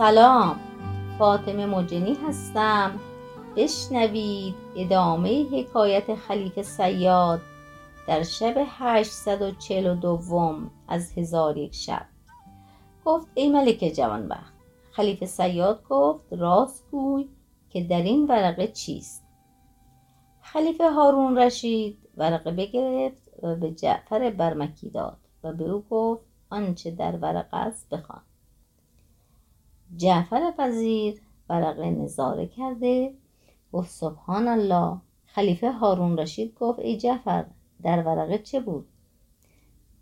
سلام. فاطمه مجنی هستم. بشنوید ادامه حکایت خلیفه سیاد در شب هشتصد و چهل و دوم از هزار یک شب. گفت ای ملک جوانبخت. خلیفه سیاد گفت راست گوی که در این ورقه چیست؟ خلیفه هارون رشید ورقه بگرفت و به جعفر برمکی داد و به او گفت آنچه در ورقه است بخوان. جعفر وزیر ورقه نظاره کرده. گفت سبحان الله. خلیفه هارون رشید گفت ای جعفر در ورقه چه بود؟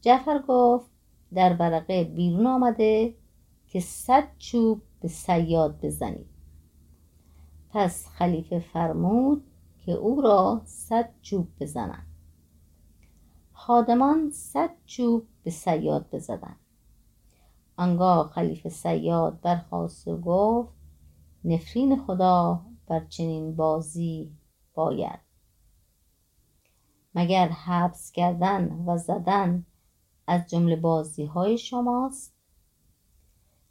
جعفر گفت در ورقه بیرون آمده که صد چوب به صیاد بزنید. پس خلیفه فرمود که او را صد چوب بزنند. خادمان صد چوب به صیاد بزدند. آنگاه خلیفه صیاد برخاست و گفت نفرین خدا بر چنین بازی باید. مگر حبس کردن و زدن از جمله بازی های شماست؟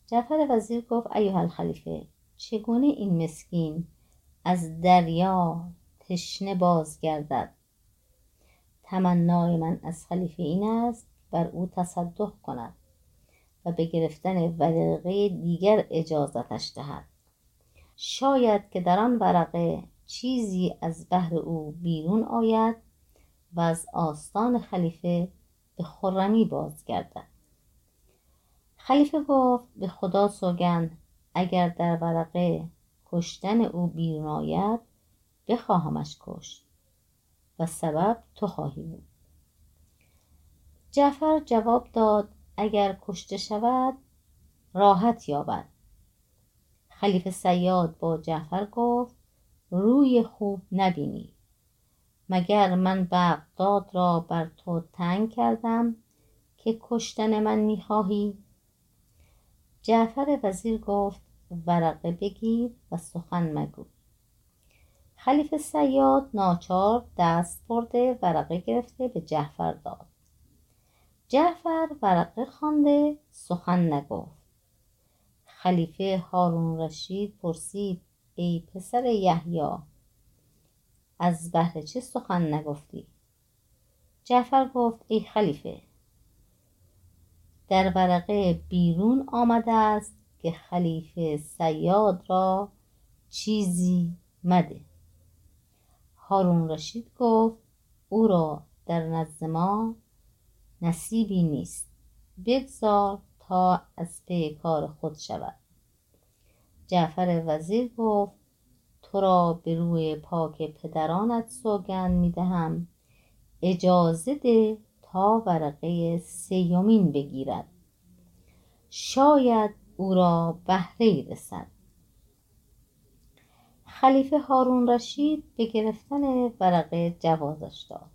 جعفر وزیر گفت ایها الخلیفه چگونه این مسکین از دریا تشنه بازگردد تمنای من از خلیفه این است بر او تصدق کند. و به گرفتن ورقه دیگر اجازتش دهد. شاید که در آن ورقه چیزی از بهر او بیرون آید و از آستان خلیفه به خرمی بازگردد. خلیفه گفت به خدا سوگند اگر در ورقه کشتن او بیرون آید بخواهمش کشت و سبب تو خواهی بود. جعفر جواب داد اگر کشته شود راحت یابد. خلیفه صیاد با جعفر گفت روی خوب نبینی. مگر من بغداد را بر تو تنگ کردم که کشتن من می‌خواهی؟ جعفر وزیر گفت ورقه بگیر و سخن مگو. خلیفه صیاد ناچار دست برده ورقه گرفته به جعفر داد. جعفر ورقه خوانده سخن نگفت. خلیفه هارون رشید پرسید ای پسر یحیی از بهر چه سخن نگفتی؟ جعفر گفت ای خلیفه در ورقه بیرون آمده است که خلیفه صیاد را چیزی مده. هارون رشید گفت او را در نزد ما نصیبی نیست. بگذار تا از پی کار خود شود. جعفر وزیر گفت تو را به روی پاک پدرانت سوگند می‌دهم. اجازه ده تا ورقه سیمین بگیرد. شاید او را بهره رسد. خلیفه هارون رشید به گرفتن ورقه جوازش داد.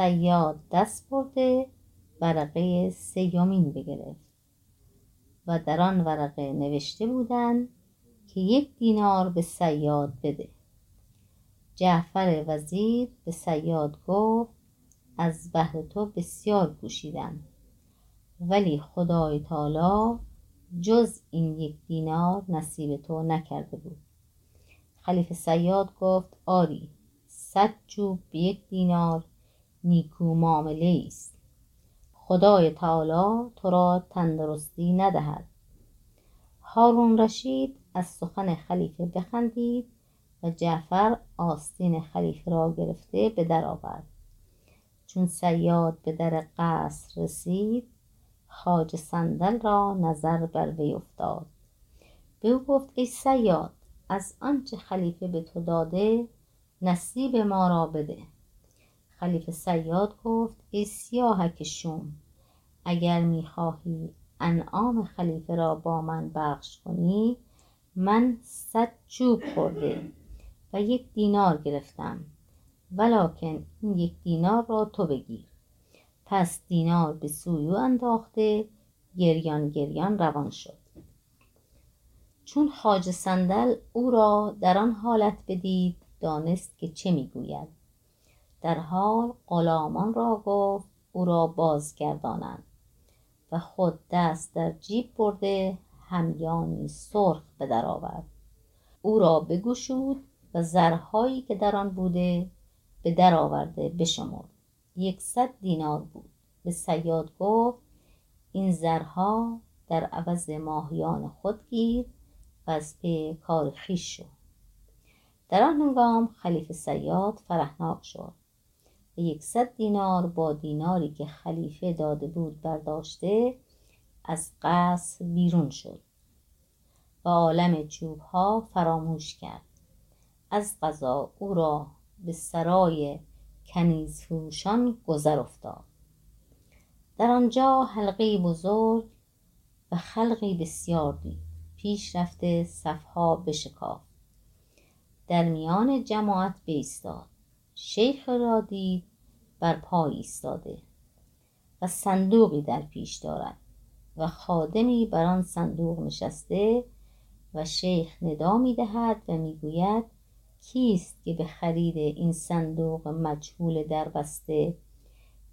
صیاد دست برده ورقه سیمین بگرفت. و در آن ورقه نوشته بودند که یک دینار به صیاد بده. جعفر وزیر به صیاد گفت از بهر تو بسیار کوشیدم. ولی خدای تعالی جز این یک دینار نصیب تو نکرده بود. خلیفه صیاد گفت آری صد چوب به یک دینار نیکو معامله است. خدای تعالی تو را تندرستی ندهد. هارون رشید از سخن خلیفه بخندید و جعفر آستین خلیفه را گرفته به در آورد. چون صیاد به در قصر رسید خواجه صندل را نظر بر وی افتاد. به او گفت ای صیاد از آنچه خلیفه به تو داده نصیب ما را بده. خلیفه صیاد گفت ای سیاهک شوم اگر می‌خواهی انعام خلیفه را با من بخش کنی من صد چوب خورده و یک دینار گرفتم ولکن این یک دینار را تو بگیر. پس دینار به او انداخته گریان گریان روان شد. چون خواجه صندل او را در آن حالت بدید دانست که چه می‌گوید. در حال غلامان را گفت او را بازگردانند. و خود دست در جیب برده همیانی سرخ به در آورد. او را بگشود و زرهایی که در آن بوده به در آورده بشمرد. یکصد دینار بود. به صیاد گفت این زرها در عوض ماهیان خود گیر و از پی کار خویش شو. در آن هنگام خلیفه صیاد فرحناک شد. یکصد دینار با دیناری که خلیفه داده بود برداشته از قصر بیرون شد و عالم چوبها فراموش کرد. از قضا او را به سرای کنیز فروشان گذر افتاد. در آنجا حلقه بزرگ و خلقی بسیار دید. پیش رفته صفها بشکافت. در میان جماعت بایستاد شیخ را دید بر پای ایستاده و صندوقی در پیش دارد و خادمی بر آن صندوق نشسته و شیخ ندا می‌دهد و می‌گوید کیست که به خرید این صندوق مجهول دربسته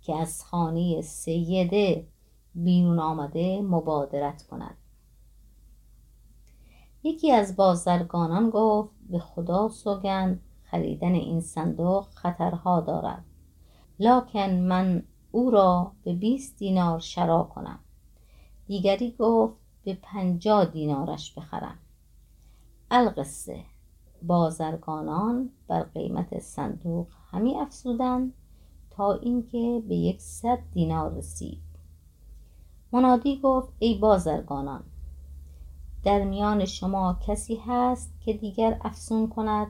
که از خانه سیده بیرون آمده مبادرت کند؟ یکی از بازرگانان گفت به خدا سوگند خریدن این صندوق خطرها دارد. لکن من او را به بیست دینار شرا کنم. دیگری گفت به پنجاه دینارش بخرم. القصه. بازرگانان بر قیمت صندوق همی افزودند تا اینکه به یکصد دینار رسید. منادی گفت ای بازرگانان در میان شما کسی هست که دیگر افزون کند؟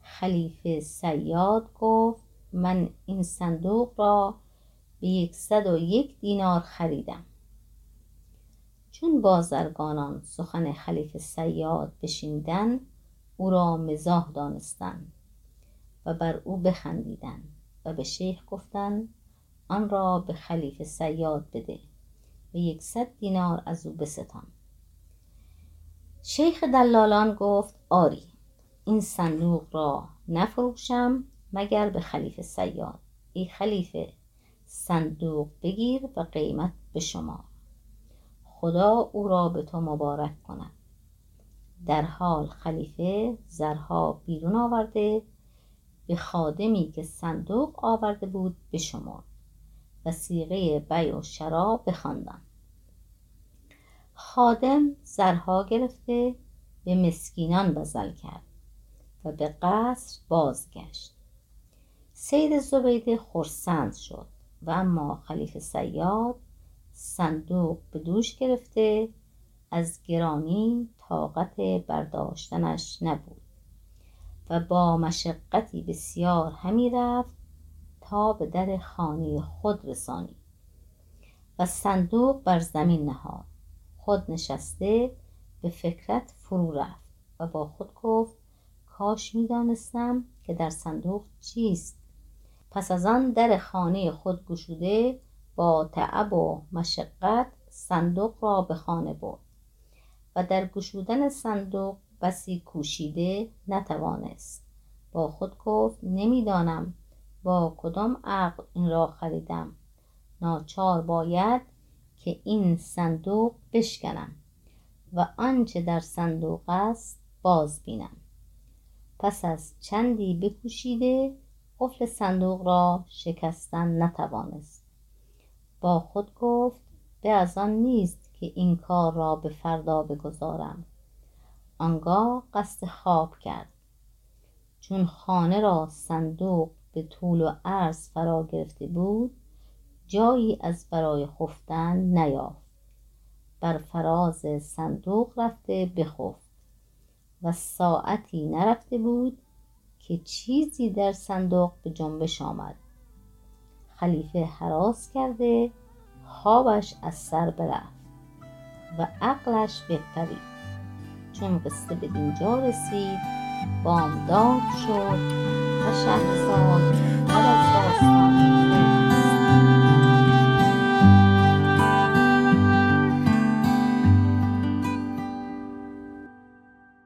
خلیفه صیاد گفت من این صندوق را به یکصد و یک دینار خریدم. چون بازرگانان سخن خلیفه صیاد بشنیدند او را مزاح دانستند و بر او بخندیدند و به شیخ گفتند آن را به خلیفه صیاد بده و یکصد دینار از او بستان. شیخ دلالان گفت آری این صندوق را نفروشم مگر به خلیفه صیاد. ای خلیفه صندوق بگیر و قیمت بشمار خدا او را به تو مبارک کند. در حال خلیفه زرها بیرون آورده به خادمی که صندوق آورده بود بشمرد و صیغه بیع و شری بخواندند خادم زرها گرفته به مسکینان بذل کرد و به قصر بازگشت. سید زبیده خرسند شد و اما خلیفه صیاد صندوق به دوش گرفته از گرانی طاقت برداشتنش نبود و با مشقتی بسیار همی رفت تا به در خانه خود رسانید و صندوق بر زمین نهاد. خود نشسته به فکرت فرو رفت و با خود گفت کاش می‌دانستم که در صندوق چیست. پس از آن در خانه خود گشوده با تعب و مشقت صندوق را به خانه برد و در گشودن صندوق بسی کوشیده نتوانست. با خود گفت نمی‌دانم با کدام عقل این را خریدم. ناچار باید که این صندوق بشکنم و آنچه در صندوق است باز بینم پس از چندی بکوشیده قفل صندوق را شکستن نتوانست. با خود گفت به از آن نیست که این کار را به فردا بگذارم. آنگاه قصد خواب کرد. چون خانه را صندوق به طول و عرض فرا گرفته بود جایی از برای خفتن نیافت. بر فراز صندوق رفته بخفت و ساعتی نرفته بود که چیزی در صندوق به جنبش آمد. خلیفه هراس کرده خوابش از سر برفت و عقلش بپرید چون قصه به دینجا رسید بامداد شد و شهرزاد بعد از داستان